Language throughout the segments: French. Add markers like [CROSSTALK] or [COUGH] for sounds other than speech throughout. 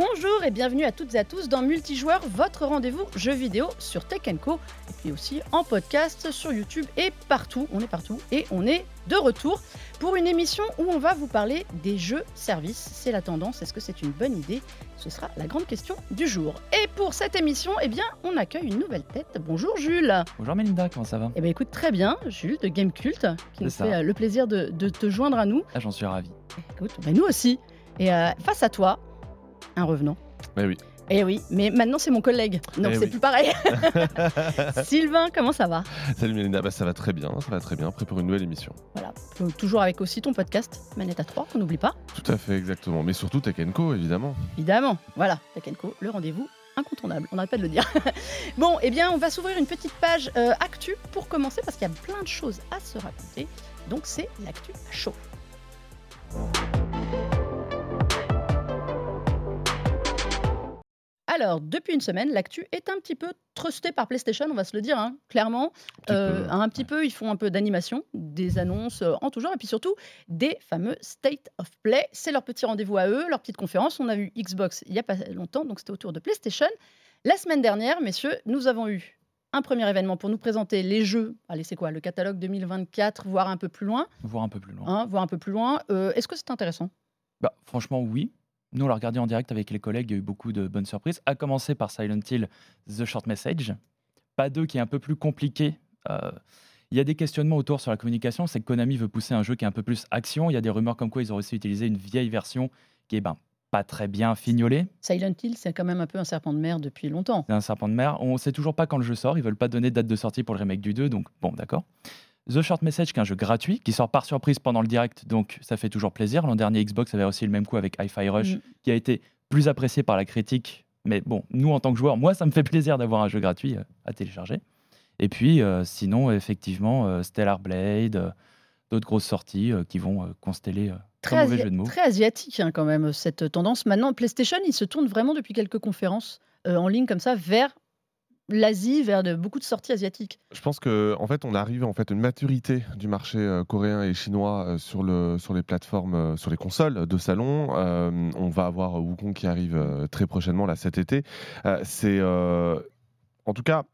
Bonjour et bienvenue à toutes et à tous dans Multijoueur, votre rendez-vous jeux vidéo sur Tech Co. Et puis aussi en podcast sur YouTube et partout. On est partout et on est de retour pour une émission où on va vous parler des jeux services. C'est la tendance. Est-ce que c'est une bonne idée? Ce sera la grande question du jour. Et pour cette émission, eh bien, on accueille une nouvelle tête. Bonjour Jules. Bonjour Melinda, comment ça va? Eh bien, écoute, très bien. Jules de Game Cult, qui nous ça. fait euh, le plaisir de, de te joindre à nous. Ah, j'en suis ravi. Écoute, bah, nous aussi. Et euh, face à toi, un revenant. Eh oui. Eh oui, mais maintenant c'est mon collègue, donc Eh c'est oui. plus pareil. [LAUGHS] [LAUGHS] Sylvain, comment ça va? Salut Mélinda, bah, ça va très bien, ça va très bien, prêt pour une nouvelle émission. Voilà, Euh, toujours avec aussi ton podcast, Manette à 3, qu'on n'oublie pas, Tout à fait, exactement. Mais surtout Co, évidemment. évidemment. Voilà, Co, le rendez-vous incontournable, on n'arrête pas de le dire. [LAUGHS] bon, eh bien, on va s'ouvrir une petite page euh, actu pour commencer, parce qu'il y a plein de choses à se raconter. Donc c'est l'actu chaud. Alors, depuis une semaine, l'actu est un petit peu trustée par PlayStation, on va se le dire, hein, clairement. Petit Euh, peu, un petit peu, ils font un peu d'animation, des annonces euh, en tout genre, et puis surtout des fameux State of Play. C'est leur petit rendez-vous à eux, leur petite conférence. On a eu Xbox il n'y a pas longtemps, donc c'était autour de PlayStation. La semaine dernière, messieurs, nous avons eu un premier événement pour nous présenter les jeux. Allez, c'est quoi Le catalogue 2024, voire un peu plus loin. Voir un peu plus loin. Hein, voire un peu plus loin. Euh, Est-ce que c'est intéressant? Bah, franchement, oui. Nous, on l'a regardé en direct avec les collègues, il y a eu beaucoup de bonnes surprises. À commencer par Silent Hill, The Short Message. Pas 2 qui est un peu plus compliqué. Euh, Il y a des questionnements autour sur la communication. C'est que Konami veut pousser un jeu qui est un peu plus action. Il y a des rumeurs comme quoi ils auraient aussi utilisé une vieille version qui est ben, pas très bien fignolée. Silent Hill, c'est quand même un peu un serpent de mer depuis longtemps. C'est un serpent de mer. On sait toujours pas quand le jeu sort. Ils veulent pas donner de date de sortie pour le remake du 2. Donc, bon, d'accord. The Short Message, qui est un jeu gratuit, qui sort par surprise pendant le direct. Donc, ça fait toujours plaisir. L'an dernier, Xbox avait aussi le même coup avec Hi-Fi Rush, Mm. qui a été plus apprécié par la critique. Mais bon, nous, en tant que joueurs, moi, ça me fait plaisir d'avoir un jeu gratuit euh, à télécharger. Et puis, euh, sinon, effectivement, euh, Stellar Blade, d'autres grosses sorties qui vont consteller. Très, mauvais jeu de mots. très asiatique hein, quand même, cette tendance. Maintenant, PlayStation, il se tourne vraiment depuis quelques conférences en ligne comme ça vers l'Asie, vers beaucoup de sorties asiatiques. Je pense que en fait, on arrive en fait à une maturité du marché euh, coréen et chinois euh, sur le sur les plateformes, euh, sur les consoles de salon. On va avoir Wukong qui arrive très prochainement là cet été. C'est en tout cas.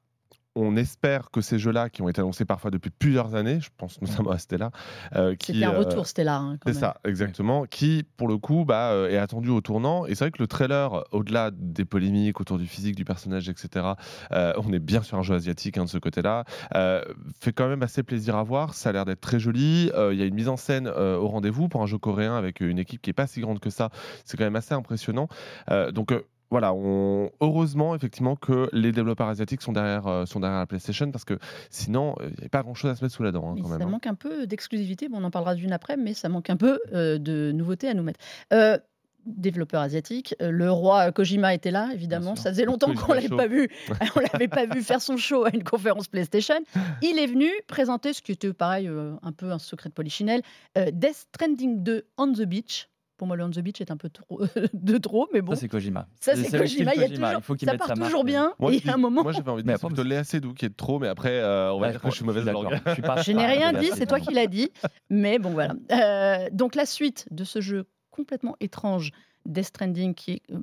On espère que ces jeux-là, qui ont été annoncés parfois depuis plusieurs années, je pense notamment à Stella, euh, qui C'était un euh, retour, c'était là. hein, C'est ça, exactement. Qui, pour le coup, bah, euh, est attendu au tournant. Et c'est vrai que le trailer, au-delà des polémiques autour du physique du personnage, etc., euh, on est bien sur un jeu asiatique hein, de ce côté-là, euh, fait quand même assez plaisir à voir. Ça a l'air d'être très joli. Euh, Il y a une mise en scène euh, au rendez-vous pour un jeu coréen avec une équipe qui est pas si grande que ça. C'est quand même assez impressionnant. Euh, donc. Euh, voilà, on... heureusement effectivement que les développeurs asiatiques sont derrière, euh, sont derrière la PlayStation parce que sinon euh, il n'y a pas grand chose à se mettre sous la dent hein, quand ça même. hein. manque un peu d'exclusivité. Bon, on en parlera d'une après, mais ça manque un peu euh, de nouveautés à nous mettre. Euh, développeur asiatique, euh, le roi Kojima était là, évidemment. Ça faisait longtemps qu'on l'avait pas vu. [LAUGHS] on l'avait pas vu faire son show à une conférence PlayStation. Il est venu présenter ce qui était pareil, euh, un peu un secret de polichinelle, euh, Death Stranding 2 on the beach. Pour moi, le on the beach est un peu trop [LAUGHS] de trop, mais bon. Ça, c'est Kojima. Ça, c'est Kojima. Il y a toujours, Il faut qu'il ça mette part sa marque. toujours bien. Moi, et à un moment, moi, j'avais envie de dire plutôt Léa Seydoux qui est de trop, mais après, euh, on va Ouais, dire que je suis mauvaise d'accord. langue. Je Je n'ai rien de dit, c'est toi qui l'as dit. Mais bon, voilà. Euh, donc, la suite de ce jeu complètement étrange, Death Stranding, qui est euh,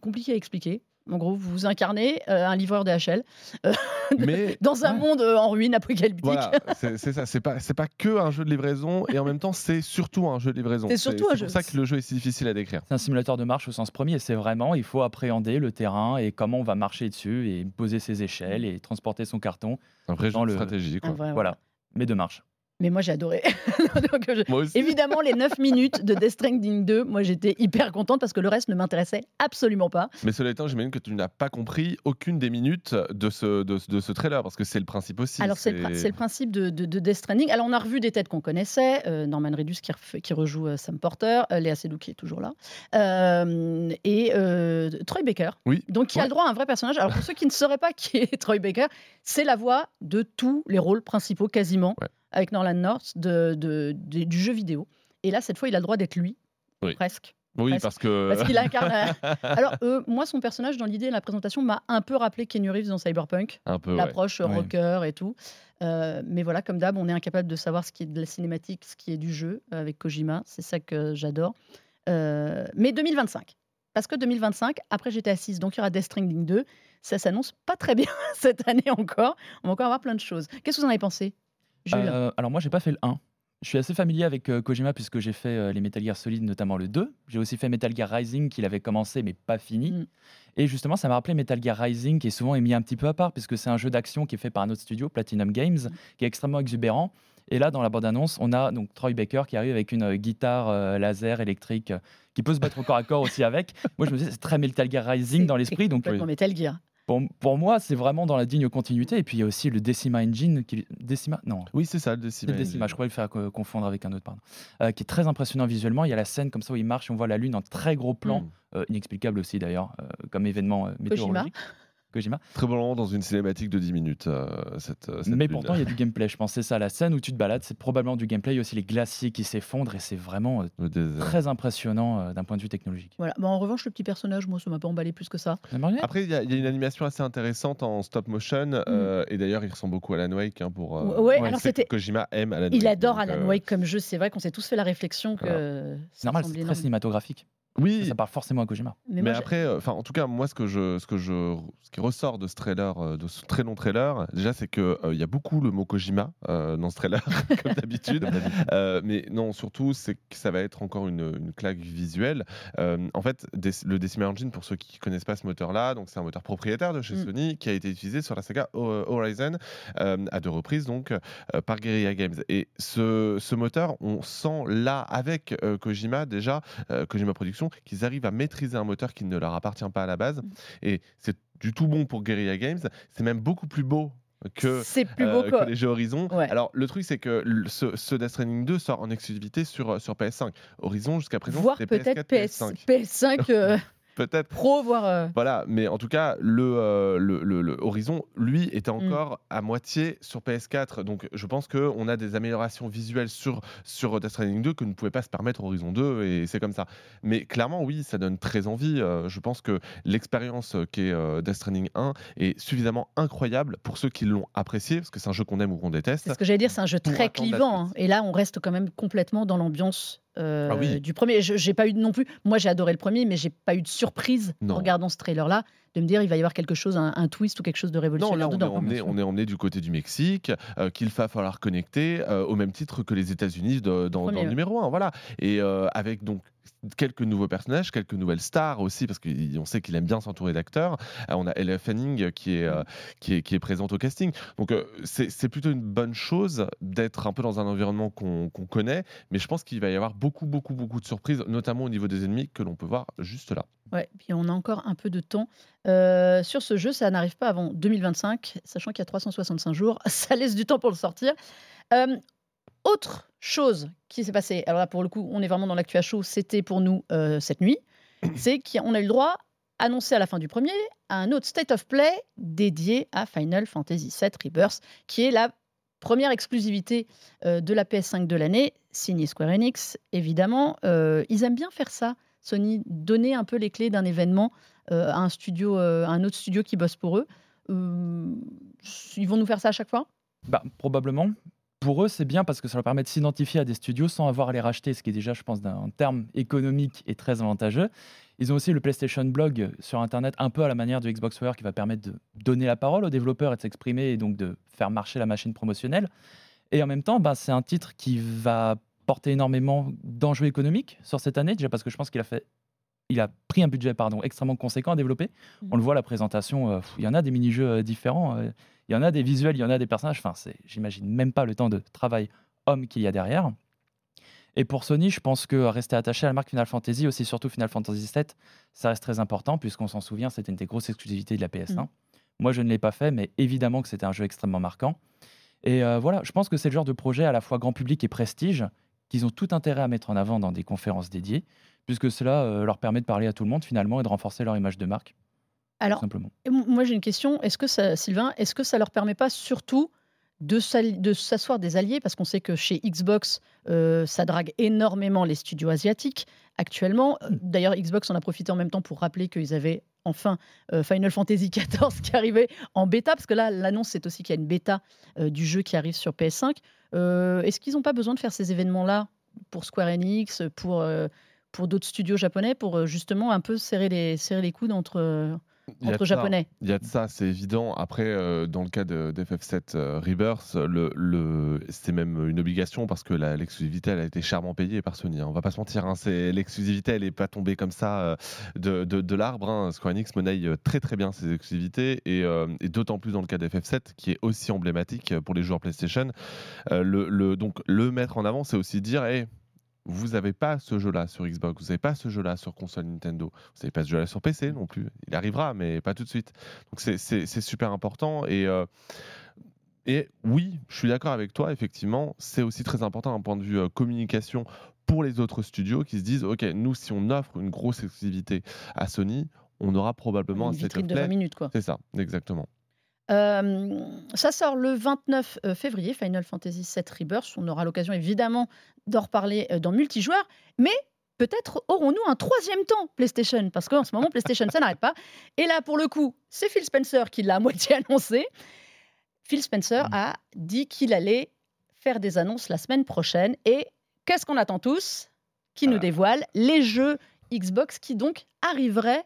compliqué à expliquer. En gros, vous incarnez euh, un livreur DHL euh, [LAUGHS] Mais dans un Ouais. monde euh, en ruine apocalyptique. voilà, [LAUGHS] c'est c'est ça. C'est pas, c'est pas que un jeu de livraison, et en même temps, c'est surtout un jeu de livraison. C'est surtout un C'est jeu. pour ça que le jeu est si difficile à décrire. C'est un simulateur de marche au sens premier. C'est vraiment, il faut appréhender le terrain et comment on va marcher dessus et poser ses échelles et transporter son carton. Un vrai jeu Dans de le- stratégie. Un Quoi. vrai, Voilà, mais de marche. Mais moi, j'ai adoré. [LAUGHS] Donc, je- Moi aussi. Évidemment, les 9 minutes de Death Stranding 2, moi, j'étais hyper contente parce que le reste ne m'intéressait absolument pas. Mais cela étant, j'imagine que tu n'as pas compris aucune des minutes de ce, de, de ce trailer, parce que c'est le principe aussi. Alors, c'est le, le principe de, de- de Death Stranding. Alors, on a revu des têtes qu'on connaissait. euh, Norman Reedus qui, qui rejoue euh, Sam Porter, euh, Léa Seydoux qui est toujours là, et Troy Baker. Oui. Donc, qui a le droit à un vrai personnage. Alors, pour ceux qui ne sauraient pas [LAUGHS] qui est Troy Baker, c'est la voix de tous les rôles principaux, quasiment, Ouais. Avec Norland North, de, de- de- du jeu vidéo. Et là, cette fois, il a le droit d'être lui, Oui. presque. Oui, Parce- parce que. Parce qu'il incarne. euh, [LAUGHS] Alors, euh, moi, son personnage, dans l'idée de la présentation, m'a un peu rappelé Kenny Reeves dans Cyberpunk un peu. l'approche Ouais. rocker et tout. Euh, mais voilà, comme d'hab, on est incapable de savoir ce qui est de la cinématique, ce qui est du jeu avec Kojima. C'est ça que j'adore. Euh, mais 2025. parce que 2025, après j'étais assise, donc il y aura Death Stranding 2. Ça s'annonce pas très bien [LAUGHS] cette année encore. On va encore avoir plein de choses. Qu'est-ce que vous en avez pensé? Euh, alors moi, j'ai pas fait le 1. Je suis assez familier avec euh, Kojima puisque j'ai fait euh, les Metal Gear Solid, notamment le 2. J'ai aussi fait Metal Gear Rising qu'il avait commencé mais pas fini. Mm. Et justement, ça m'a rappelé Metal Gear Rising qui est souvent mis un petit peu à part puisque c'est un jeu d'action qui est fait par un autre studio, Platinum Games, Mm. qui est extrêmement exubérant. Et là, dans la bande-annonce, on a donc Troy Baker qui arrive avec une guitare laser électrique qui peut se battre au corps à corps aussi avec. Moi, je me disais, c'est très Metal Gear Rising dans l'esprit. Donc, Metal Gear. Pour, pour moi, c'est vraiment dans la digne continuité. Et puis, il y a aussi le Decima Engine. Qui... Decima Non, Oui, c'est ça, le Decima. le Decima, je crois le faire co- confondre avec un autre, pardon. Euh, qui est très impressionnant visuellement. Il y a la scène comme ça où il marche, on voit la lune en très gros plan, Mm. euh, inexplicable aussi d'ailleurs, euh, comme événement euh, météorologique. Kojima. Très bon moment dans une cinématique de 10 minutes. euh, cette, euh, cette Mais lune. pourtant, il y a du gameplay. Je pense c'est ça. La scène où tu te balades, c'est probablement du gameplay. Il y a aussi les glaciers qui s'effondrent et c'est vraiment euh, très impressionnant euh, d'un point de vue technologique. Voilà. Bon, en revanche, le petit personnage, moi, ça m'a pas emballé plus que ça. Après, il y, a il y a une animation assez intéressante en stop motion. euh, et d'ailleurs, il ressemble beaucoup à Alan Wake. hein, pour, euh, Ouais, ouais, on alors c'était. que Kojima aime Alan Wake. Il adore donc, Alan euh, Wake comme jeu. C'est vrai qu'on s'est tous fait la réflexion que. C'est normal, c'est très cinématographique. Oui, Ça parle forcément à Kojima. Mais, Mais moi, j'ai- après, euh, enfin, en tout cas, moi, ce que je, ce que je, ce qui ressort de ce trailer, euh, de ce très long trailer, déjà, c'est que euh, il y a beaucoup le mot Kojima euh, dans ce trailer, [LAUGHS] comme d'habitude. Euh, mais non, surtout, c'est que ça va être encore une, une claque visuelle. Euh, en fait, Des- le Decima Engine, pour ceux qui connaissent pas ce moteur-là, donc c'est un moteur propriétaire de chez Mm. Sony qui a été utilisé sur la saga Ho- Horizon euh, à deux reprises, donc euh, par Guerrilla Games. Et ce, ce moteur, on sent là avec euh, Kojima déjà, euh, Kojima Productions, qu'ils arrivent à maîtriser un moteur qui ne leur appartient pas à la base. Et c'est du tout bon pour Guerrilla Games. C'est même beaucoup plus beau que, c'est plus beau euh, que. les jeux Horizon. Ouais. Alors le truc c'est que le- ce, ce Death Stranding 2 sort en exclusivité sur, sur PS5. Horizon jusqu'à présent Voire peut-être PS4, PS, PS5 euh, [LAUGHS] Peut-être. Pro, voire. euh, Voilà, mais en tout cas, le, euh, le, le- le Horizon, lui, était Mm. encore à moitié sur PS4. Donc, je pense qu'on a des améliorations visuelles sur, sur Death Stranding 2 que ne pouvait pas se permettre Horizon 2, et c'est comme ça. Mais clairement, oui, ça donne très envie. Euh, je pense que l'expérience qu'est Death Stranding 1 est suffisamment incroyable pour ceux qui l'ont apprécié, parce que c'est un jeu qu'on aime ou qu'on déteste. C'est ce que j'allais dire, c'est un jeu très clivant. hein. Et là, on reste quand même complètement dans l'ambiance euh, Ah oui. du premier. Je- pas eu non plus. Moi, j'ai adoré le premier, mais j'ai pas eu de surprise Non. en regardant ce trailer-là de me dire il va y avoir quelque chose, un, un twist ou quelque chose de Non, révolutionnaire là, on est, dedans. emmené, on est emmené du côté du Mexique, euh, qu'il va falloir connecter euh, au même titre que les États-Unis dans, le numéro 1. Voilà. Et euh, avec donc quelques nouveaux personnages, quelques nouvelles stars aussi, parce qu'on sait qu'il aime bien s'entourer d'acteurs. On a Ella Fanning qui est, qui est, qui est présente au casting. Donc c'est plutôt une bonne chose d'être un peu dans un environnement qu'on qu'on connaît, mais je pense qu'il va y avoir beaucoup, beaucoup, beaucoup de surprises, notamment au niveau des ennemis que l'on peut voir juste là. Ouais, puis on a encore un peu de temps. Euh, sur ce jeu, ça n'arrive pas avant 2025, sachant qu'il y a 365 jours. [LAUGHS] Ça laisse du temps pour le sortir. Euh, autre chose qui s'est passée, alors là pour le coup, on est vraiment dans l'actu à chaud, c'était pour nous euh, cette nuit, [COUGHS] c'est qu'on a eu le droit, annoncé à la fin du premier, à un autre State of Play dédié à Final Fantasy VII Rebirth, qui est la première exclusivité de la PS5 de l'année, signée Square Enix, évidemment. Ils aiment bien faire ça, Sony, donner un peu les clés d'un événement à un studio, euh, un autre studio qui bosse pour eux. Euh, ils vont nous faire ça à chaque fois? Bah, probablement. Pour eux, c'est bien parce que ça leur permet de s'identifier à des studios sans avoir à les racheter, ce qui est déjà, je pense, d'un terme économique et très avantageux. Ils ont aussi le PlayStation Blog sur Internet, un peu à la manière du Xbox Wire, qui va permettre de donner la parole aux développeurs et de s'exprimer et donc de faire marcher la machine promotionnelle. Et en même temps, bah, c'est un titre qui va porter énormément d'enjeux économiques sur cette année, déjà parce que je pense qu'il a fait. Il a pris un budget pardon, extrêmement conséquent à développer. On le voit, la présentation, euh, il y en a des mini-jeux euh, différents. euh, il y en a des visuels, il y en a des personnages. Enfin, c'est, j'imagine même pas le temps de travail homme qu'il y a derrière. Et pour Sony, je pense que rester attaché à la marque Final Fantasy, aussi surtout Final Fantasy VII, ça reste très important, puisqu'on s'en souvient, c'était une des grosses exclusivités de la PS1. Mm. Moi, je ne l'ai pas fait, mais évidemment que c'était un jeu extrêmement marquant. Et euh, voilà, je pense que c'est le genre de projet à la fois grand public et prestige qu'ils ont tout intérêt à mettre en avant dans des conférences dédiées, puisque cela euh, leur permet de parler à tout le monde finalement et de renforcer leur image de marque, Alors, simplement. Moi, j'ai une question. Est-ce que ça, Sylvain, est-ce que ça leur permet pas surtout de s'asseoir des alliés? Parce qu'on sait que chez Xbox, euh, ça drague énormément les studios asiatiques actuellement. Euh, D'ailleurs, Xbox en a profité en même temps pour rappeler qu'ils avaient enfin euh, Final Fantasy XIV [LAUGHS] qui arrivait en bêta, parce que là, l'annonce, c'est aussi qu'il y a une bêta euh, du jeu qui arrive sur PS5. Euh, Est-ce qu'ils n'ont pas besoin de faire ces événements-là pour Square Enix, pour, pour d'autres studios japonais pour euh, justement un peu serrer les, serrer les coudes entre, entre japonais. Il y a de ça, c'est évident. Après, euh, dans le cas de- d'FF7 euh, Rebirth, le, le- c'est même une obligation parce que l'exclusivité, elle a été chèrement payée par Sony. hein. On va pas se mentir, hein, l'exclusivité, elle n'est pas tombée comme ça euh, de, de- de l'arbre. hein. Square Enix monnaie très très bien ses exclusivités et, et d'autant plus dans le cas d'FF7 qui est aussi emblématique pour les joueurs PlayStation. Le, le- donc, le mettre en avant, c'est aussi dire, hey, vous n'avez pas ce jeu-là sur Xbox, vous n'avez pas ce jeu-là sur console Nintendo, vous n'avez pas ce jeu-là sur PC non plus. Il arrivera, mais pas tout de suite. Donc c'est- super important. Et, euh, et oui, je suis d'accord avec toi, effectivement, c'est aussi très important d'un point de vue euh, communication pour les autres studios qui se disent, OK, nous, si on offre une grosse exclusivité à Sony, on aura probablement Une un vitrine of de 20 play. minutes, quoi. C'est ça, exactement. Euh, ça sort le 29 euh, février, Final Fantasy VII Rebirth. On aura l'occasion évidemment d'en reparler euh, dans multijoueur, mais peut-être aurons-nous un troisième temps PlayStation, parce qu'en ce moment PlayStation ça n'arrête pas. Et là pour le coup, c'est Phil Spencer qui l'a à moitié [LAUGHS] annoncé. Phil Spencer Mm. a dit qu'il allait faire des annonces la semaine prochaine. Et qu'est-ce qu'on attend tous? Qui nous dévoile les jeux Xbox qui donc arriveraient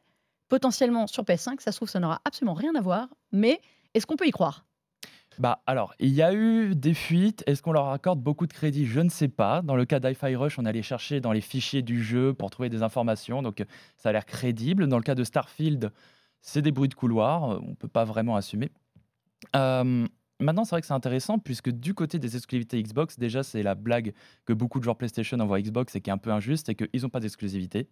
potentiellement sur PS5. Ça se trouve, ça n'aura absolument rien à voir, mais est-ce qu'on peut y croire? Bah alors, il y a eu des fuites. Est-ce qu'on leur accorde beaucoup de crédit? Je ne sais pas. Dans le cas d'Hi-Fi Rush, on allait chercher dans les fichiers du jeu pour trouver des informations, donc euh, ça a l'air crédible. Dans le cas de Starfield, c'est des bruits de couloir. euh, On ne peut pas vraiment assumer. Euh, maintenant, c'est vrai que c'est intéressant puisque du côté des exclusivités Xbox, déjà, c'est la blague que beaucoup de joueurs PlayStation envoient à Xbox et qui est un peu injuste, c'est qu'ils n'ont pas d'exclusivité.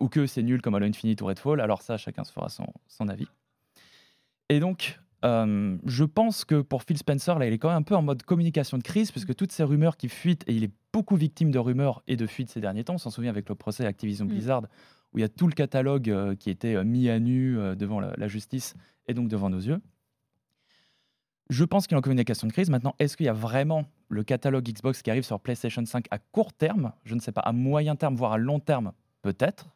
ou que c'est nul comme Halo Infinite ou Redfall. Alors ça, chacun se fera son avis. Et donc, euh, je pense que pour Phil Spencer, là, il est quand même un peu en mode communication de crise, puisque toutes ces rumeurs qui fuitent, et il est beaucoup victime de rumeurs et de fuites ces derniers temps, on s'en souvient avec le procès Activision Mm. Blizzard, où il y a tout le catalogue euh, qui était euh, mis à nu euh, devant la, la justice et donc devant nos yeux. Je pense qu'il a une communication de crise. Maintenant, est-ce qu'il y a vraiment le catalogue Xbox qui arrive sur PlayStation 5 à court terme? Je ne sais pas. À moyen terme, voire à long terme, peut-être.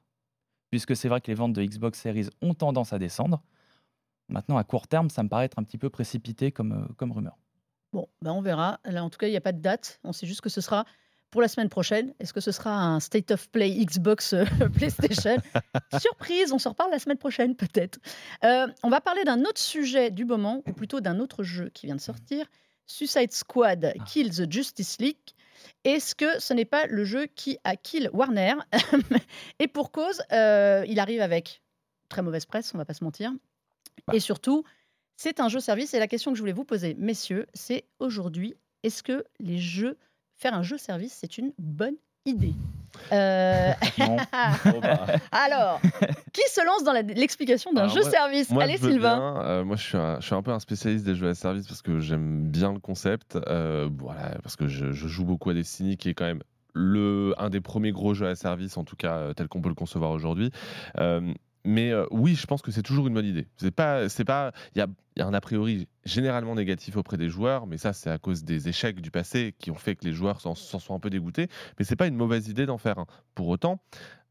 Puisque c'est vrai que les ventes de Xbox Series ont tendance à descendre. Maintenant, à court terme, ça me paraît être un petit peu précipité comme, euh, comme rumeur. Bon, ben on verra. Là, en tout cas, il n'y a pas de date. On sait juste que ce sera pour la semaine prochaine. Est-ce que ce sera un State of Play Xbox euh, [LAUGHS] PlayStation? [LAUGHS] Surprise, on s'en reparle la semaine prochaine peut-être. Euh, on va parler d'un autre sujet du moment, ou plutôt d'un autre jeu qui vient de sortir. Suicide Squad Kill the Justice League. Est-ce que ce n'est pas le jeu qui a kill Warner? [LAUGHS] Et pour cause, euh, il arrive avec très mauvaise presse, on va pas se mentir. Et surtout, c'est un jeu service. Et la question que je voulais vous poser, messieurs, c'est aujourd'hui, est-ce que les jeux, faire un jeu service, c'est une bonne idée? Euh, [LAUGHS] [LAUGHS] bah, Alors, qui se lance dans l'explication d'un jeu moi- service? Moi, Allez, Sylvain. bien. Euh, moi, je suis, un, je suis un peu un spécialiste des jeux à service parce que j'aime bien le concept. Euh, voilà, parce que je, je joue beaucoup à Destiny, qui est quand même le, un des premiers gros jeux à service, en tout cas euh, tel qu'on peut le concevoir aujourd'hui. Mais euh, oui, je pense que c'est toujours une bonne idée. C'est pas, c'est pas, il y a, y a un a priori généralement négatif auprès des joueurs, mais ça c'est à cause des échecs du passé qui ont fait que les joueurs s'en, s'en sont un peu dégoûtés. Mais c'est pas une mauvaise idée d'en faire un. Pour autant,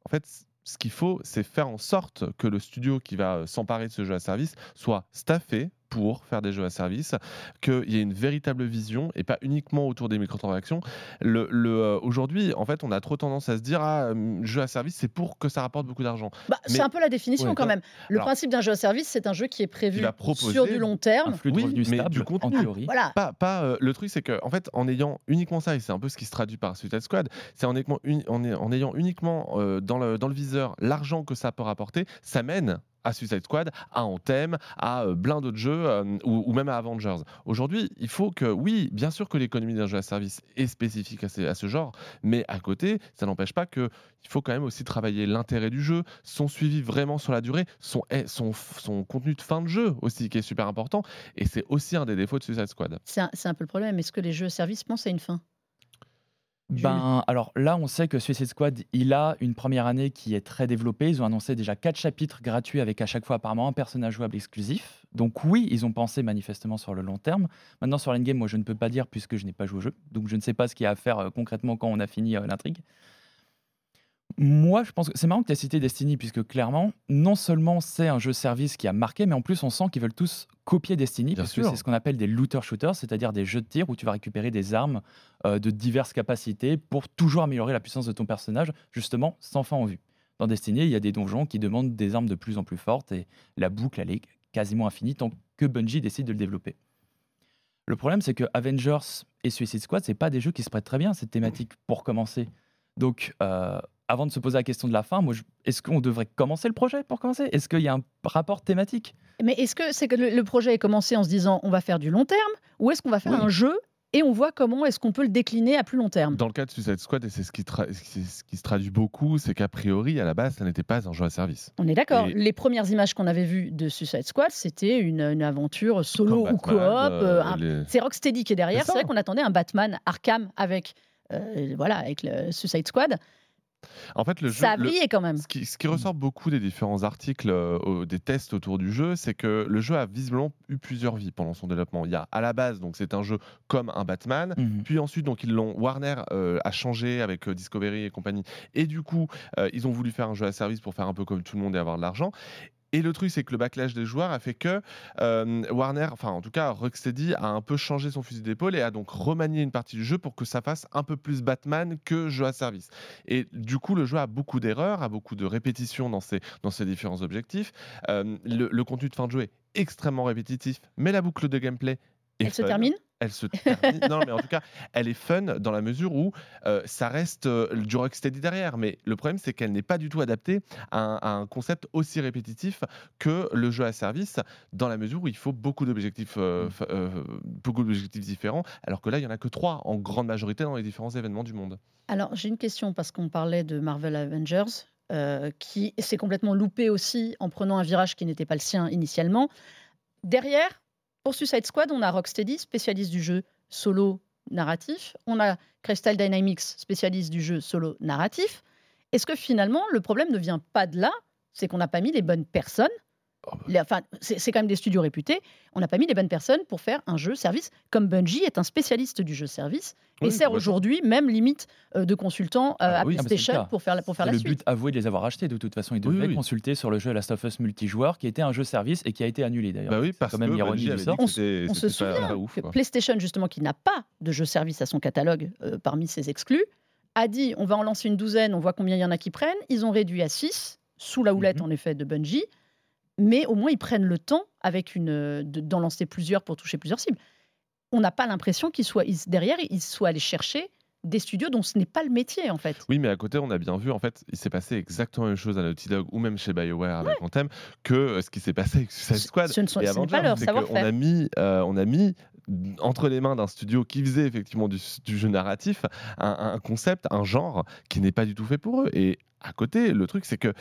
en fait, ce qu'il faut, c'est faire en sorte que le studio qui va euh, s'emparer de ce jeu à service soit staffé pour faire des jeux à service, qu'il y ait une véritable vision et pas uniquement autour des microtransactions. Le, le, euh, Aujourd'hui, en fait, on a trop tendance à se dire ah, euh, jeu à service, c'est pour que ça rapporte beaucoup d'argent. Bah, c'est un peu la définition Ouais, quand même. Le alors- principe d'un jeu à service, c'est un jeu qui est prévu sur du long Un terme. flux de Oui, revenus mais stable, du en contenu. théorie. Voilà. Pas, pas, euh, le truc, c'est que en fait, en ayant uniquement ça, et c'est un peu ce qui se traduit par Suicide Squad, c'est en, en, en ayant uniquement euh, dans, le, dans le viseur l'argent que ça peut rapporter, ça mène à Suicide Squad, à Anthem, à euh, plein d'autres jeux, euh, ou, même à Avengers. Aujourd'hui, il faut que, oui, bien sûr que l'économie d'un jeu à service est spécifique à, ce genre, mais à côté, ça n'empêche pas que il faut quand même aussi travailler l'intérêt du jeu, son suivi vraiment sur la durée, son, eh, son, contenu de fin de jeu aussi, qui est super important, et c'est aussi un des défauts de Suicide Squad. C'est un, peu le problème. Est-ce que les jeux à service pensent à une fin? Ben, alors là, on sait que Suicide Squad, il a une première année qui est très développée. Ils ont annoncé déjà quatre chapitres gratuits avec à chaque fois apparemment un personnage jouable exclusif. Donc oui, ils ont pensé manifestement sur le long terme. Maintenant, sur l'endgame, moi, je ne peux pas dire puisque je n'ai pas joué au jeu. Donc je ne sais pas ce qu'il y a à faire euh, concrètement quand on a fini euh, l'intrigue. Moi, je pense que c'est marrant que tu aies cité Destiny, puisque clairement, non seulement c'est un jeu service qui a marqué, mais en plus, on sent qu'ils veulent tous copier Destiny, Bien parce sûr. que c'est ce qu'on appelle des looter-shooters, c'est-à-dire des jeux de tir où tu vas récupérer des armes euh, de diverses capacités pour toujours améliorer la puissance de ton personnage, justement, sans fin en vue. Dans Destiny, il y a des donjons qui demandent des armes de plus en plus fortes, et la boucle, elle est quasiment infinie tant que Bungie décide de le développer. Le problème, c'est que Avengers et Suicide Squad, c'est pas des jeux qui se prêtent très bien à cette thématique pour commencer. Donc, euh, avant de se poser la question de la fin, moi, je- est-ce qu'on devrait commencer le projet pour commencer? Est-ce qu'il y a un rapport thématique? Mais est-ce que c'est que le, projet est commencé en se disant on va faire du long terme ou est-ce qu'on va faire Oui. un jeu et on voit comment est-ce qu'on peut le décliner à plus long terme? Dans le cas de Suicide Squad, et c'est ce, qui ce se traduit beaucoup, c'est qu'a priori, à la base, ça n'était pas un jeu à service. On est d'accord. Et- Les premières images qu'on avait vues de Suicide Squad, c'était une, une aventure solo ou coop. Euh, euh, un- les- C'est Rocksteady qui est derrière. C'est vrai qu'on attendait un Batman Arkham avec, euh, voilà, avec le Suicide Squad. En fait, le jeu, Ça a le- brillé quand même. Ce qui, ce qui ressort beaucoup des différents articles, euh, des tests autour du jeu, c'est que le jeu a visiblement eu plusieurs vies pendant son développement. Il y a à la base, donc c'est un jeu comme un Batman. Mhm. Puis ensuite, donc ils l'ont Warner euh, a changé avec euh, Discovery et compagnie. Et du coup, euh, ils ont voulu faire un jeu à service pour faire un peu comme tout le monde et avoir de l'argent. Et le truc, c'est que le backlash des joueurs a fait que euh, Warner, enfin en tout cas Rocksteady, a un peu changé son fusil d'épaule et a donc remanié une partie du jeu pour que ça fasse un peu plus Batman que jeu à service. Et du coup, le jeu a beaucoup d'erreurs, a beaucoup de répétitions dans ses, dans ses différents objectifs. Euh, le, le contenu de fin de jeu est extrêmement répétitif, mais la boucle de gameplay est Elle se termine elle se termine. non, mais en tout cas, elle est fun dans la mesure où euh, ça reste euh, du Rocksteady derrière. Mais le problème, c'est qu'elle n'est pas du tout adaptée à un, à un concept aussi répétitif que le jeu à service, dans la mesure où il faut beaucoup d'objectifs, euh, f- euh, beaucoup d'objectifs différents, alors que là, il y en a que trois en grande majorité dans les différents événements du monde. Alors, j'ai une question parce qu'on parlait de Marvel Avengers, qui s'est complètement loupé aussi en prenant un virage qui n'était pas le sien initialement. Derrière, pour Suicide Squad, on a Rocksteady, spécialiste du jeu solo narratif. On a Crystal Dynamics, spécialiste du jeu solo narratif. Est-ce que finalement, le problème ne vient pas de là? C'est qu'on n'a pas mis les bonnes personnes. Oh, bah. Enfin, c'est quand même des studios réputés. On n'a pas mis les bonnes personnes pour faire un jeu service. Comme Bungie est un spécialiste du jeu service et Oui, sert complètement. aujourd'hui même limite euh, de consultant euh, Ah à oui, ah bah, le PlayStation pour faire la, pour faire C'est la le suite. but avoué de les avoir achetés de toute façon. Ils devaient oui. consulter sur le jeu Last of Us multijoueur qui était un jeu service et qui a été annulé d'ailleurs. Bah oui, C'est parce quand même que l'ironie Bungie du sort. On On se souvient pas ouf, que. PlayStation, justement, qui n'a pas de jeu service à son catalogue euh, parmi ses exclus, a dit on va en lancer une douzaine, on voit combien il y en a qui prennent. Ils ont réduit à 6, sous la houlette Mhm. en effet de Bungie, mais au moins ils prennent le temps avec une euh, de- d'en lancer plusieurs pour toucher plusieurs cibles. On n'a pas l'impression qu'ils soient ils- derrière, ils soient allés chercher des studios dont ce n'est pas le métier en fait. Oui, mais à côté, on a bien vu, en fait, il s'est passé exactement la même chose à Naughty Dog ou même chez BioWare avec Anthem que euh, ce qui s'est passé avec Suicide Squad. Ce ne sont- et Avengers, pas leur savoir-faire. a mis, euh, on a mis entre les mains d'un studio qui faisait effectivement du, du jeu narratif un, un concept, un genre qui n'est pas du tout fait pour eux. Et à côté, le truc, c'est que, euh,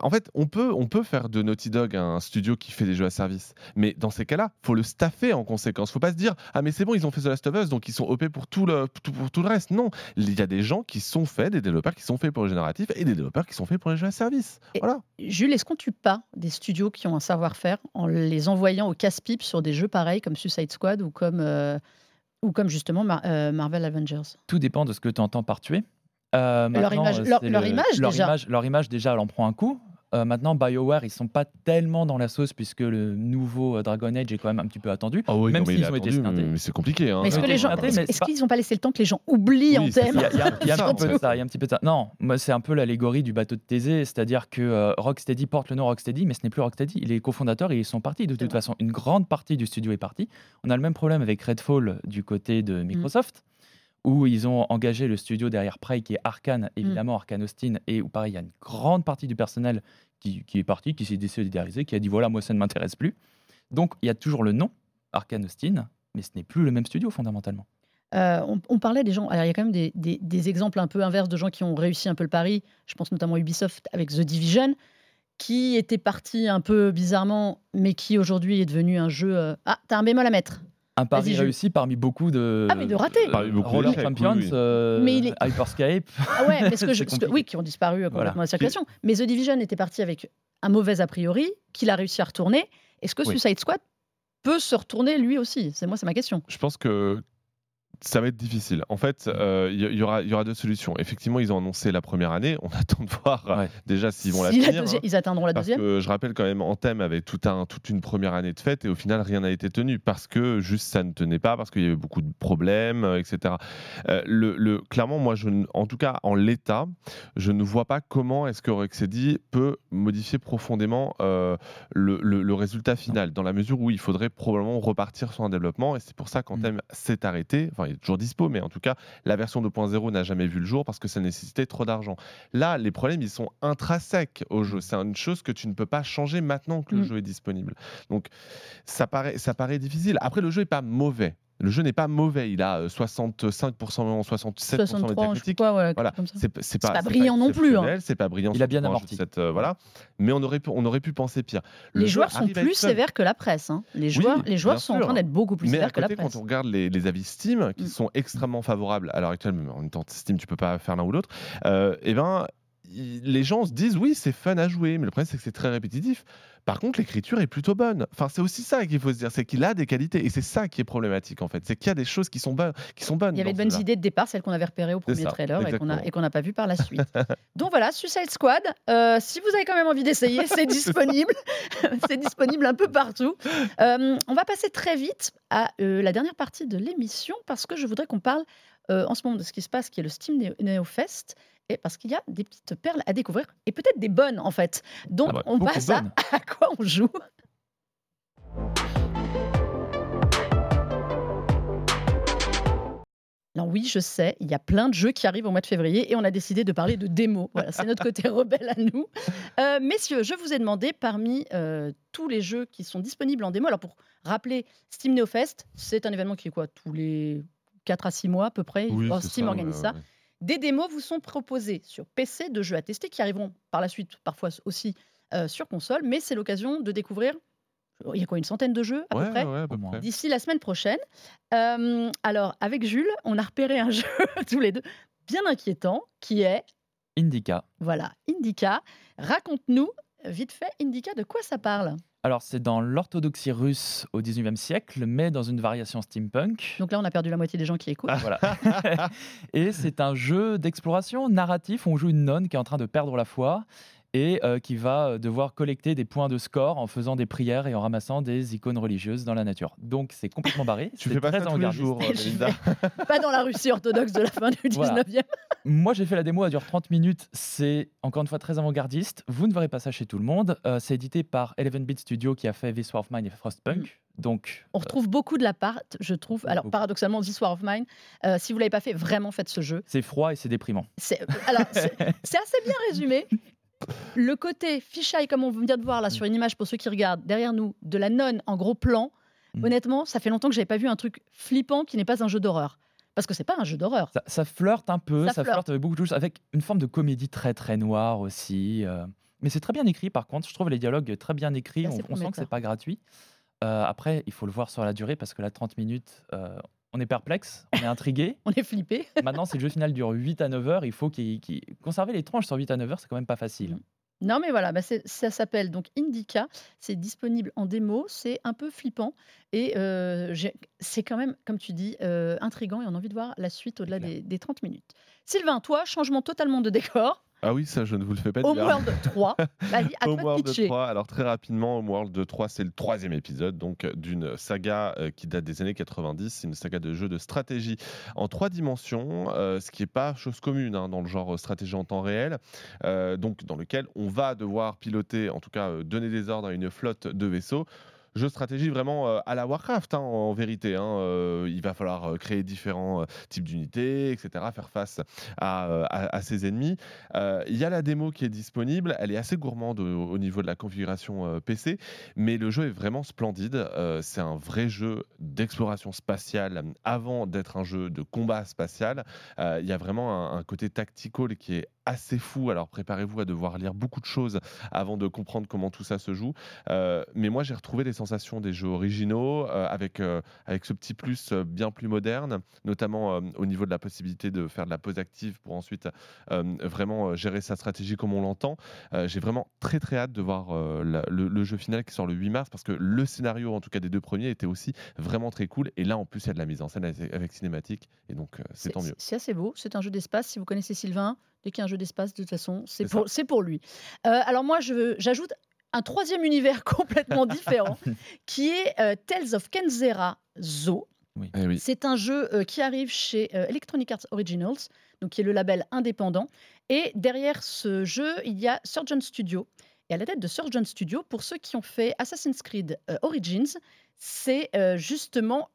en fait, on peut, on peut faire de Naughty Dog un studio qui fait des jeux à service. Mais dans ces cas-là, faut le staffer en conséquence. Faut pas se dire, ah, mais c'est bon, ils ont fait The Last of Us, donc ils sont OP pour tout le, tout- pour tout le reste. Non, il y a des gens qui sont faits, des développeurs qui sont faits pour le jeu narratif et des développeurs qui sont faits pour les jeux à service. Et- Voilà. Jules, est-ce qu'on tue pas des studios qui ont un savoir-faire en les envoyant au casse-pipe sur des jeux pareils comme Suicide Squad ou comme, euh, ou comme justement Mar- euh, Marvel Avengers? Tout dépend de ce que tu entends par tuer. Euh, Leur maintenant, image- euh, leur- c'est leur le- image, leur déjà. image, leur image déjà, elle en prend un coup. Euh, maintenant, BioWare, ils sont pas tellement dans la sauce puisque le nouveau euh, Dragon Age est quand même un petit peu attendu. Ah oui, Même s'ils ont été attendu, scindés. mais c'est compliqué. hein. Est-ce qu'ils n'ont pas laissé le temps que les gens oublient Oui, en thème Il y a, il y a- il y a Ça, un peu de ça, il y a un petit peu de ça. Non, moi c'est un peu l'allégorie du bateau de Thésée, c'est-à-dire que euh, Rocksteady porte le nom Rocksteady, mais ce n'est plus Rocksteady. Les cofondateurs, ils sont partis de toute façon. Une grande partie du studio est partie. On a le même problème avec Redfall du côté de Microsoft, où ils ont engagé le studio derrière Prey, qui est Arkane, évidemment, Arkane Austin, et où pareil, il y a une grande partie du personnel qui, qui est parti, qui s'est désolidariser, qui a dit voilà, moi ça ne m'intéresse plus. Donc il y a toujours le nom Arkane Austin, mais ce n'est plus le même studio fondamentalement. Euh, on, on parlait des gens. Alors, il y a quand même des, des- des exemples un peu inverses de gens qui ont réussi un peu le pari. Je pense notamment à Ubisoft avec The Division, qui était parti un peu bizarrement, mais qui aujourd'hui est devenu un jeu. euh, Ah, t'as un bémol à mettre. Un pari Vas-y, réussi parmi beaucoup de. Ah, mais de ratés. euh, Parmi beaucoup Roller d'échecs, Champions, oui, oui. euh, Mais il est- Hyperscape. Ah ouais, mais ce que [LAUGHS] je- C'est ce que- compliqué. oui, qui ont disparu euh, complètement Voilà. de la circulation. Mais The Division était parti avec un mauvais a priori, qu'il a réussi à retourner. Est-ce que Oui. Suicide Squad peut se retourner lui aussi? C'est moi, c'est ma question. Je pense que ça va être difficile. En fait, euh, il y, aura, y aura deux solutions. Effectivement, ils ont annoncé la première année. On [LAUGHS] attend de voir euh, déjà s'ils vont la finir. Hein. ils atteindront la parce deuxième. Que, je rappelle quand même, en thème avait tout un, toute une première année de fête et au final, rien n'a été tenu parce que juste ça ne tenait pas, parce qu'il y avait beaucoup de problèmes, euh, etc. le, le, clairement, moi, je, en tout cas, en l'état, je ne vois pas comment est-ce que Rexedy peut modifier profondément le, le, résultat final, dans la mesure où il faudrait probablement repartir sur un développement. Et c'est pour ça qu'en mmh. s'est arrêté. Enfin, il est toujours dispo, mais en tout cas, la version 2.0 n'a jamais vu le jour parce que ça nécessitait trop d'argent. Là, les problèmes, ils sont intrinsèques au jeu. C'est une chose que tu ne peux pas changer maintenant que le mm. jeu est disponible. Donc, ça paraît, ça paraît difficile. Après, le jeu n'est pas mauvais. Le jeu n'est pas mauvais, il a 65%, 67% médiacritique. voilà, c'est pas, brillant non plus. Hein. C'est pas brillant. Il a bien amorti. Euh, voilà, mais on aurait pu, on aurait pu penser pire. les joueurs sont plus sévères que la presse. Hein. Les joueurs, les joueurs sont en train d'être beaucoup plus sévères que la presse. Quand on regarde les, avis Steam, qui mm. sont extrêmement favorables à l'heure actuelle, mais en même temps Steam, tu peux pas faire l'un ou l'autre. Euh, eh ben, les gens se disent oui, c'est fun à jouer, mais le problème c'est que c'est très répétitif. Par contre, l'écriture est plutôt bonne. Enfin, c'est aussi ça qu'il faut se dire, c'est qu'il a des qualités et c'est ça qui est problématique en fait, c'est qu'il y a des choses qui sont bonnes, qui sont bonnes. Il y avait de bonnes idées de départ, celles qu'on avait repérées au premier trailer et qu'on n'a pas vu par la suite. [LAUGHS] Donc voilà, Suicide Squad. Euh, si vous avez quand même envie d'essayer, [LAUGHS] c'est disponible, [LAUGHS] c'est disponible un peu partout. Euh, on va passer très vite à euh, la dernière partie de l'émission parce que je voudrais qu'on parle en ce moment de ce qui se passe, qui est le Steam Neo Fest et parce qu'il y a des petites perles à découvrir et peut-être des bonnes en fait. Donc ah bah, on passe à, [LAUGHS] à quoi on joue? Alors oui, je sais, il y a plein de jeux qui arrivent au mois de février et on a décidé de parler de démos. [LAUGHS] Voilà, c'est notre côté rebelle à nous. Euh, messieurs, je vous ai demandé parmi euh, tous les jeux qui sont disponibles en démo. Alors pour rappeler, Steam Neo Fest, c'est un événement qui est quoi Tous les 4 à 6 mois à peu près? Steam organise ça. Des démos vous sont proposées sur PC de jeux à tester qui arriveront par la suite, parfois aussi euh, sur console, mais c'est l'occasion de découvrir. Il y a quoi, une centaine de jeux à peu près D'ici la semaine prochaine. Euh, alors, avec Jules, on a repéré un [LAUGHS] jeu tous les deux bien inquiétant qui est. Indica. Voilà, Indica. Raconte-nous vite fait, Indica, de quoi ça parle? Alors, c'est dans l'orthodoxie russe au 19e siècle, mais dans une variation steampunk. Donc là, on a perdu la moitié des gens qui écoutent. voilà. [LAUGHS] et c'est un jeu d'exploration narratif. Où on joue une nonne qui est en train de perdre la foi et euh, qui va euh, devoir collecter des points de score en faisant des prières et en ramassant des icônes religieuses dans la nature. Donc c'est complètement barré. tu fais pas très ça tous les jours, [LAUGHS] Pas dans la Russie orthodoxe de la fin du 19e. Moi j'ai fait la démo, elle dure 30 minutes. C'est encore une fois très avant-gardiste. Vous ne verrez pas ça chez tout le monde. Euh, c'est édité par 11 Bit Studio qui a fait This War of Mine et Frostpunk. Mm. Donc, on retrouve beaucoup de la part, je trouve. Alors, paradoxalement, This War of Mine, si vous l'avez pas fait, vraiment faites ce jeu. C'est froid et c'est déprimant. C'est, alors, [LAUGHS] c'est, assez bien résumé le côté fisheye, comme on vient de voir là mm. sur une image pour ceux qui regardent derrière nous, de la nonne en gros plan, mm. honnêtement, ça fait longtemps que j'avais pas vu un truc flippant qui n'est pas un jeu d'horreur. Parce que c'est pas un jeu d'horreur. Ça, flirte un peu, ça, flirte. avec beaucoup de choses, avec une forme de comédie très très noire aussi. Euh. Mais c'est très bien écrit par contre, je trouve les dialogues très bien écrits, on, on, sent que c'est pas gratuit. Euh, après, il faut le voir sur la durée parce que là, 30 minutes, euh, on est perplexe, on est intrigué. [LAUGHS] on est flippé. [LAUGHS] Maintenant, si le jeu final dure 8 à 9 heures, il faut qu'il. Conserver les tranches sur 8 à 9 heures, c'est quand même pas facile. Mm. Non, mais voilà, bah, ça s'appelle donc Indica. C'est disponible en démo. C'est un peu flippant. Et euh, c'est quand même, comme tu dis, euh, intrigant. Et on a envie de voir la suite au-delà des, des 30 minutes. Sylvain, toi, changement totalement de décor. Ah oui, ça, je ne vous le fais pas dire. Homeworld 3. [LAUGHS] Vas-y, à Homeworld 3. Alors, très rapidement, Homeworld 3, c'est le troisième épisode donc d'une saga euh, qui date des années 90. C'est une saga de jeu de stratégie en trois dimensions, euh, ce qui n'est pas chose commune hein, dans le genre stratégie en temps réel. Euh, donc, dans lequel on va devoir piloter, en tout cas, donner des ordres à une flotte de vaisseaux jeu stratégie vraiment euh, à la Warcraft, hein, en vérité. Hein, euh, il va falloir euh, créer différents types d'unités, etc., faire face à, ses ennemis. Il y a la démo qui est disponible, elle est assez gourmande au, niveau de la configuration PC, mais le jeu est vraiment splendide. C'est un vrai jeu d'exploration spatiale avant d'être un jeu de combat spatial. Il y a vraiment un, un côté tactical qui est assez fou. Alors préparez-vous à devoir lire beaucoup de choses avant de comprendre comment tout ça se joue. Euh, mais moi, j'ai retrouvé les sensations des jeux originaux euh, avec, euh, avec ce petit plus bien plus moderne, notamment au niveau de la possibilité de faire de la pause active pour ensuite vraiment gérer sa stratégie comme on l'entend. J'ai vraiment très très hâte de voir la- le, le jeu final qui sort le 8 mars parce que le scénario, en tout cas des deux premiers, était aussi vraiment très cool. Et là, en plus, il y a de la mise en scène avec, avec cinématique. Et donc, c'est tant mieux. C'est assez beau. C'est un jeu d'espace. Si vous connaissez Sylvain, dès qu'il y a un jeu d'espace, de toute façon, c'est pour, lui. Euh, alors moi, je- j'ajoute un troisième univers [LAUGHS] complètement différent, [LAUGHS] qui est euh, Tales of Kenzera Zoo. Eh oui. C'est un jeu euh, qui arrive chez euh, Electronic Arts Originals, donc qui est le label indépendant. Et derrière ce jeu, il y a Surgeon Studio. Et à la tête de Surgeon Studio, pour ceux qui ont fait Assassin's Creed euh, Origins, c'est euh, justement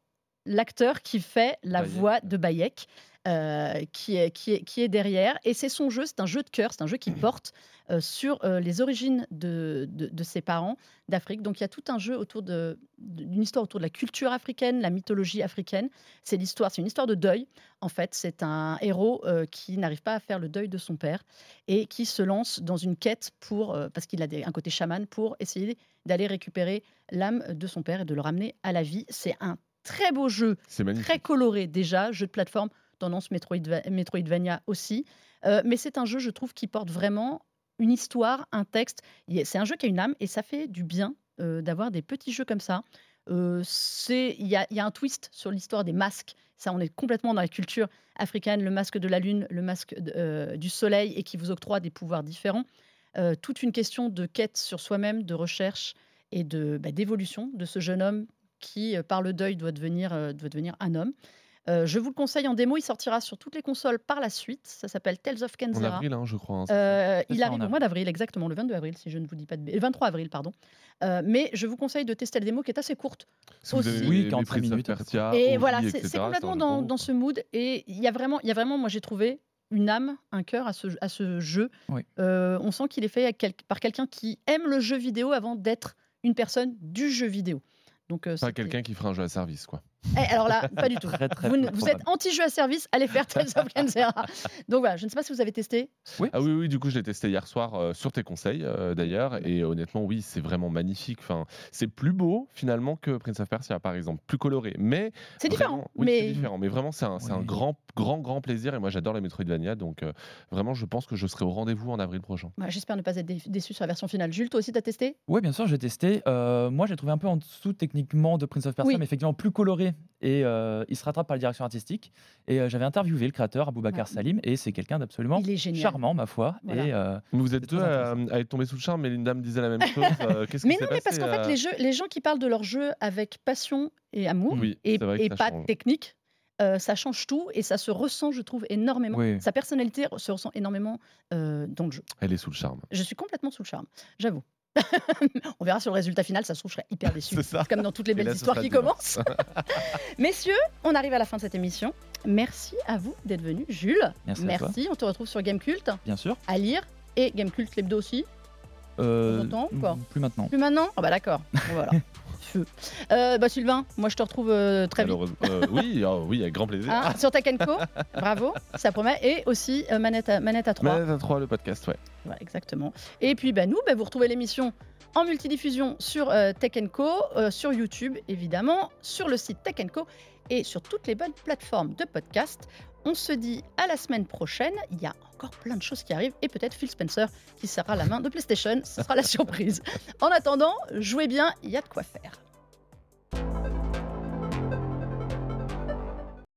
l'acteur qui fait la Bayek. voix de Bayek. euh, qui, est, qui, est, qui est derrière. Et c'est son jeu, c'est un jeu de cœur, c'est un jeu qui porte euh, sur euh, les origines de, de, de ses parents d'Afrique. Donc il y a tout un jeu autour de- d'une histoire autour de la culture africaine, la mythologie africaine. C'est l'histoire, c'est une histoire de deuil. En fait, c'est un héros qui n'arrive pas à faire le deuil de son père et qui se lance dans une quête pour, parce qu'il a des- un côté chaman, pour essayer d'aller récupérer l'âme de son père et de le ramener à la vie. C'est un très beau jeu très coloré déjà, jeu de plateforme, tendance Metroidva- Metroidvania aussi. Euh, mais c'est un jeu, je trouve, qui porte vraiment une histoire, un texte. C'est un jeu qui a une âme et ça fait du bien euh, d'avoir des petits jeux comme ça. Euh, Il y, a, il y a un twist sur l'histoire des masques. Ça, on est complètement dans la culture africaine, le masque de la lune, le masque de- du soleil et qui vous octroie des pouvoirs différents. Toute une question de quête sur soi-même, de recherche et de bah, d'évolution de ce jeune homme qui, euh, par le deuil, doit devenir, euh, doit devenir un homme. Euh, je vous le conseille en démo, il sortira sur toutes les consoles par la suite. Ça s'appelle Tales of En Kenzera. avril, hein, je crois. hein. Euh, il arrive en au mois d'avril, exactement, le 22 avril, si je ne vous dis pas de bêtises. Le 23 avril, pardon. Euh, mais je vous conseille de tester la démo qui est assez courte. Si vous avez aussi- aimé Oui, les 45 Prince of minutes, et voilà, c'est- complètement dans, ce mood. Et il y a vraiment, il y a vraiment moi j'ai trouvé une âme, un cœur à ce, à ce jeu. Oui. Euh, on sent qu'il est fait quel- par quelqu'un qui aime le jeu vidéo avant d'être une personne du jeu vidéo. Donc, euh, Pas c'était- quelqu'un qui fera un jeu à service, quoi. Eh, alors là, pas du tout. Très, très vous, êtes anti-jeu à service, allez faire [LAUGHS] Tales of Kenzera. Donc voilà, je ne sais pas si vous avez testé. Ah oui, oui, du coup, je l'ai testé hier soir euh, sur tes conseils, euh, d'ailleurs. Et honnêtement, oui, c'est vraiment magnifique. Enfin, c'est plus beau, finalement, que Prince of Persia, par exemple. Plus coloré. Mais. C'est différent, oui, mais c'est différent. Mais vraiment, c'est un, Oui. grand, grand, grand plaisir. Et moi, j'adore les Metroidvania. Donc, euh, vraiment, je pense que je serai au rendez-vous en avril prochain. Ouais, j'espère ne pas être dé- déçu sur la version finale. Jules, toi aussi, t'as testé? Oui, bien sûr, j'ai testé. Euh, moi, j'ai trouvé un peu en dessous techniquement de Prince of Persia, Oui. mais effectivement plus coloré. Et euh, il se rattrape par la direction artistique. Et euh, j'avais interviewé le créateur, Aboubacar Ouais. Salim, et c'est quelqu'un d'absolument charmant, ma foi. Voilà. Et euh, Mais vous êtes deux à, à être tombés sous le charme, mais Linda me disait la même [LAUGHS] chose. Euh, Qu'est-ce Mais non, mais parce qu'en fait, les, jeux, les gens qui parlent de leur jeu avec passion et amour, Oui, et, pas change. technique, euh, ça change tout et ça se ressent, je trouve, énormément. Oui. Sa personnalité se ressent énormément euh, dans le jeu. Elle est sous le charme. Je suis complètement sous le charme, j'avoue. [LAUGHS] On verra sur le résultat final, ça se trouve, je serais hyper déçu. Comme dans toutes les belles là, histoires qui commencent. [LAUGHS] Messieurs, on arrive à la fin de cette émission. Merci à vous d'être venus. Jules, Merci à toi. merci. On te retrouve sur Gamecult, bien sûr. à lire. Et Gamecult Lebdo aussi. Euh, Longtemps ou pas Plus maintenant. Plus maintenant Ah bah d'accord. [LAUGHS] Voilà. Feu. Euh, bah Sylvain, moi je te retrouve euh, très vite. Malheureusement. Euh, oui, ah oui, avec grand plaisir. Hein, sur Takenko, bravo, ça promet. Et aussi euh, manette, à, manette à 3. Manette à 3, le podcast, ouais. Voilà, exactement. Et puis bah, nous, bah, vous retrouvez l'émission en multidiffusion sur euh, Tech Co, euh, sur YouTube évidemment, sur le site Tech Co et sur toutes les bonnes plateformes de podcast. On se dit à la semaine prochaine. Il y a encore plein de choses qui arrivent et peut-être Phil Spencer qui sera la main de PlayStation. Ce sera la surprise. En attendant, jouez bien, il y a de quoi faire.